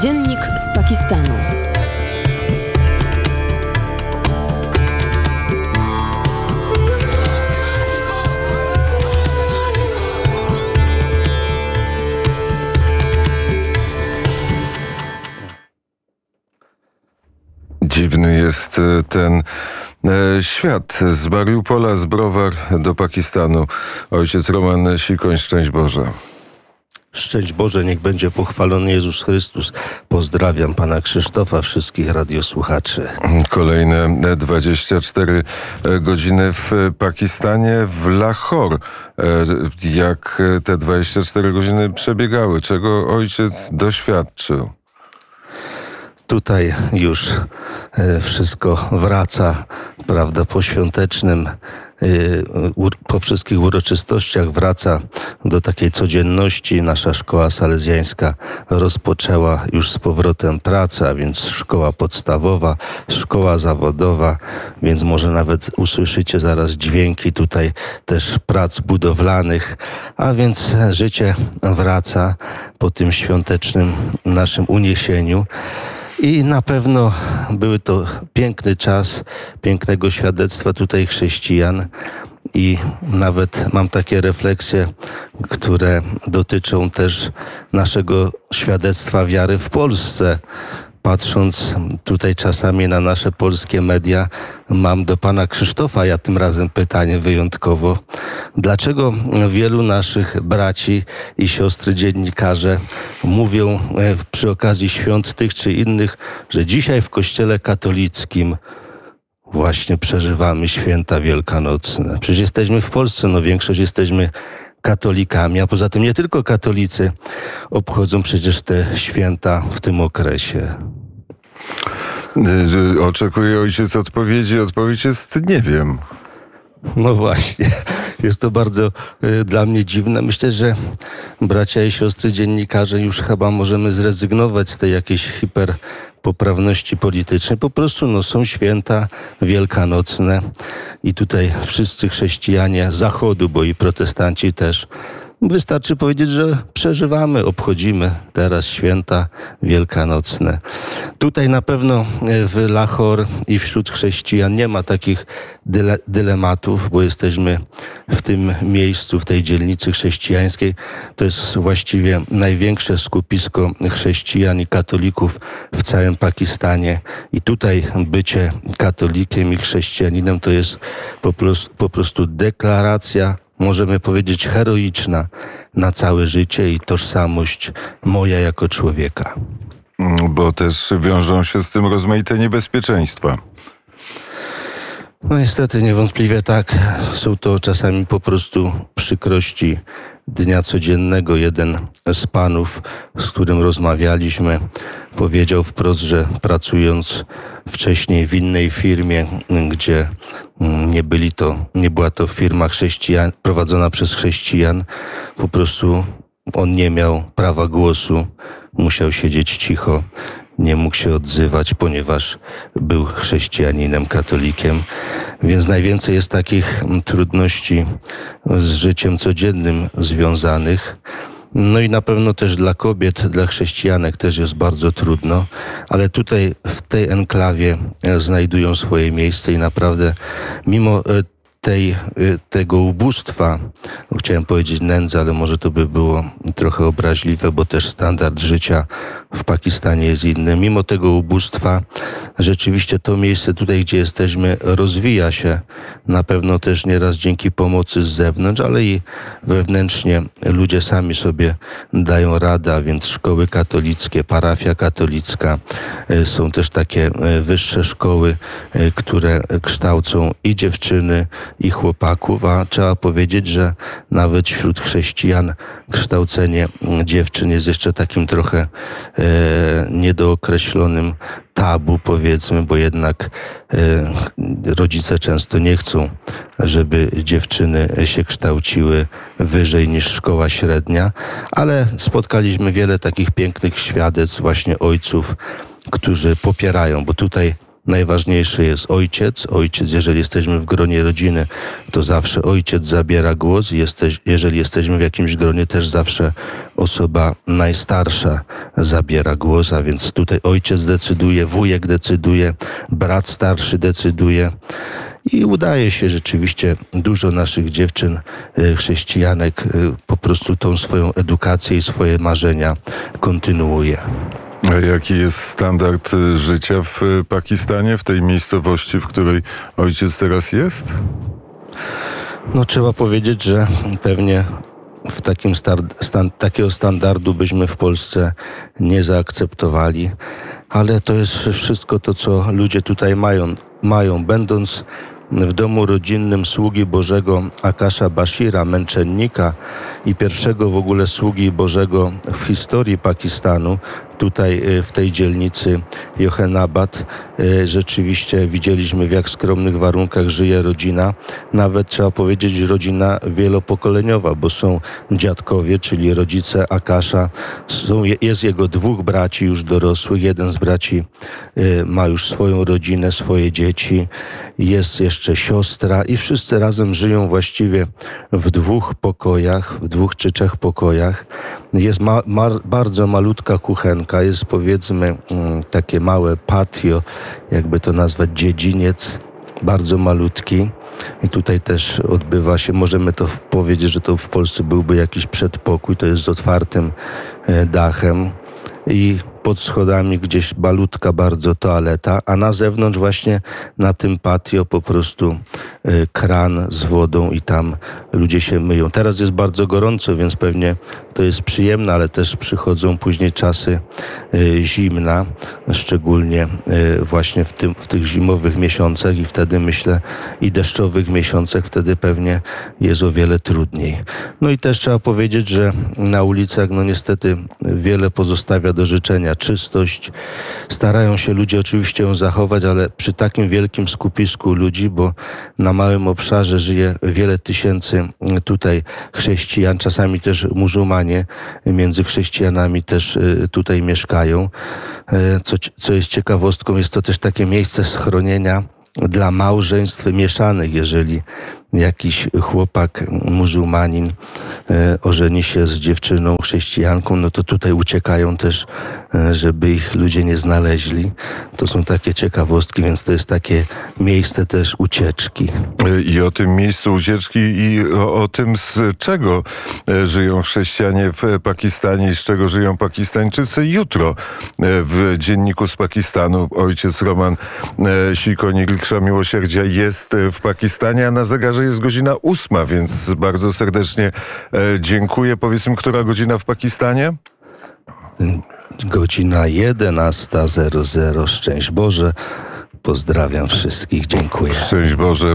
Dziennik z Pakistanu. Dziwny jest e, ten e, świat z Mariupola, z Browar do Pakistanu. Ojciec Roman Sikoń, szczęść Boże. Szczęść Boże, niech będzie pochwalony Jezus Chrystus. Pozdrawiam pana Krzysztofa, wszystkich radiosłuchaczy. Kolejne 24 godziny w Pakistanie, w Lahore. E, Jak te 24 godziny przebiegały? Czego ojciec doświadczył? Tutaj już e, wszystko wraca, prawda, po świątecznym, e, po wszystkich uroczystościach wraca do takiej codzienności. Nasza szkoła salezjańska rozpoczęła już z powrotem pracę, a więc szkoła podstawowa, szkoła zawodowa, więc może nawet usłyszycie zaraz dźwięki tutaj też prac budowlanych, a więc życie wraca po tym świątecznym naszym uniesieniu. I na pewno były to piękny czas, pięknego świadectwa tutaj chrześcijan. I nawet mam takie refleksje, które dotyczą też naszego świadectwa wiary w Polsce. Patrząc tutaj czasami na nasze polskie media, mam do pana Krzysztofa ja tym razem pytanie wyjątkowo. Dlaczego wielu naszych braci i siostry dziennikarze mówią e, przy okazji świąt tych czy innych, że dzisiaj w kościele katolickim właśnie przeżywamy święta wielkanocne. Przecież jesteśmy w Polsce, no większość jesteśmy katolikami, a poza tym nie tylko katolicy obchodzą przecież te święta w tym okresie. Oczekuje ojciec odpowiedzi. Odpowiedź jest nie wiem. No właśnie, jest to bardzo y, dla mnie dziwne. Myślę, że bracia i siostry dziennikarze już chyba możemy zrezygnować z tej jakiejś hiperpoprawności politycznej. Po prostu no, są święta wielkanocne i tutaj wszyscy chrześcijanie zachodu, bo i protestanci też, Wystarczy powiedzieć, że przeżywamy, obchodzimy teraz święta wielkanocne. Tutaj na pewno e, w Lahore i wśród chrześcijan nie ma takich dyle, dylematów, bo jesteśmy w tym miejscu, w tej dzielnicy chrześcijańskiej. To jest właściwie największe skupisko chrześcijan i katolików w całym Pakistanie. I tutaj bycie katolikiem i chrześcijaninem to jest po po prostu deklaracja możemy powiedzieć, heroiczna na całe życie i tożsamość moja jako człowieka. Mm, Bo też wiążą się z tym rozmaite niebezpieczeństwa. No niestety, niewątpliwie tak. Są to czasami po prostu przykrości dnia codziennego. Jeden z panów, z którym rozmawialiśmy, powiedział wprost, że pracując wcześniej w innej firmie, gdzie nie byli to, nie była to firma chrześcijan, prowadzona przez chrześcijan, po prostu on nie miał prawa głosu, musiał siedzieć cicho, nie mógł się odzywać, ponieważ był chrześcijaninem, katolikiem. Więc najwięcej jest takich mm, trudności z życiem codziennym związanych. No i na pewno też dla kobiet, dla chrześcijanek też jest bardzo trudno, ale tutaj tej enklawie e, znajdują swoje miejsce i naprawdę mimo e, tej, y, tego ubóstwa, chciałem powiedzieć nędzy, ale może to by było trochę obraźliwe, bo też standard życia w Pakistanie jest inny. Mimo tego ubóstwa, rzeczywiście to miejsce tutaj, gdzie jesteśmy, rozwija się. Na pewno też nieraz dzięki pomocy z zewnątrz, ale i wewnętrznie ludzie sami sobie dają radę, a więc szkoły katolickie, parafia katolicka, y, są też takie y, wyższe szkoły, które kształcą i dziewczyny, i chłopaków, a trzeba powiedzieć, że nawet wśród chrześcijan kształcenie dziewczyn jest jeszcze takim trochę e, niedookreślonym tabu, powiedzmy, bo jednak e, rodzice często nie chcą, żeby dziewczyny się kształciły wyżej niż szkoła średnia, ale spotkaliśmy wiele takich pięknych świadectw właśnie ojców, którzy popierają, bo tutaj najważniejszy jest ojciec. Ojciec, jeżeli jesteśmy w gronie rodziny, to zawsze ojciec zabiera głos. Jesteś, jeżeli jesteśmy w jakimś gronie, też zawsze osoba najstarsza zabiera głos, a więc tutaj ojciec decyduje, wujek decyduje, brat starszy decyduje. I udaje się rzeczywiście dużo naszych dziewczyn, e, chrześcijanek e, po prostu tą swoją edukację i swoje marzenia kontynuuje. Jaki jest standard y, życia w y, Pakistanie, w tej miejscowości, w której ojciec teraz jest? No trzeba powiedzieć, że pewnie w takim stan- takiego standardu byśmy w Polsce nie zaakceptowali, ale to jest wszystko to, co ludzie tutaj mają. mają. Będąc w domu rodzinnym sługi Bożego Akasza Bashira, męczennika i pierwszego w ogóle sługi Bożego w historii Pakistanu, tutaj y, w tej dzielnicy Johannabad y, rzeczywiście widzieliśmy w jak skromnych warunkach żyje rodzina. Nawet trzeba powiedzieć rodzina wielopokoleniowa, bo są dziadkowie, czyli rodzice Akasza. Są, jest jego dwóch braci już dorosłych. Jeden z braci y, ma już swoją rodzinę, swoje dzieci. Jest jeszcze siostra i wszyscy razem żyją właściwie w dwóch pokojach, w dwóch czy trzech pokojach. Jest ma, bardzo malutka kuchenka, jest powiedzmy mm, takie małe patio, jakby to nazwać, dziedziniec, bardzo malutki. I tutaj też odbywa się, możemy to powiedzieć, że to w Polsce byłby jakiś przedpokój, to jest z otwartym e, dachem i pod schodami gdzieś malutka bardzo toaleta, a na zewnątrz właśnie na tym patio po prostu y, kran z wodą i tam ludzie się myją. Teraz jest bardzo gorąco, więc pewnie to jest przyjemne, ale też przychodzą później czasy y, zimna, szczególnie y, właśnie w, tym, w tych zimowych miesiącach i wtedy myślę i deszczowych miesiącach, wtedy pewnie jest o wiele trudniej. No i też trzeba powiedzieć, że na ulicach no niestety wiele pozostawia do życzenia czystość. Starają się ludzie oczywiście ją zachować, ale przy takim wielkim skupisku ludzi, bo na małym obszarze żyje wiele tysięcy tutaj chrześcijan, czasami też muzułmanie między chrześcijanami też y, tutaj mieszkają. E, Co, co jest ciekawostką, jest to też takie miejsce schronienia dla małżeństw mieszanych, jeżeli jakiś chłopak muzułmanin ożeni się z dziewczyną chrześcijanką, no to tutaj uciekają też, e, żeby ich ludzie nie znaleźli. To są takie ciekawostki, więc to jest takie miejsce też ucieczki. Y, I o tym miejscu ucieczki i o, o tym, z czego e, żyją chrześcijanie w Pakistanie i z czego żyją Pakistańczycy. Jutro e, w dzienniku z Pakistanu ojciec Roman e, Sikonik, Krza Miłosierdzia jest e, w Pakistanie, a na zegarze jest godzina ósma, więc bardzo serdecznie e, dziękuję. Powiedz mi, która godzina w Pakistanie? Godzina 11.00. Szczęść Boże. Pozdrawiam wszystkich. Dziękuję. Szczęść Boże.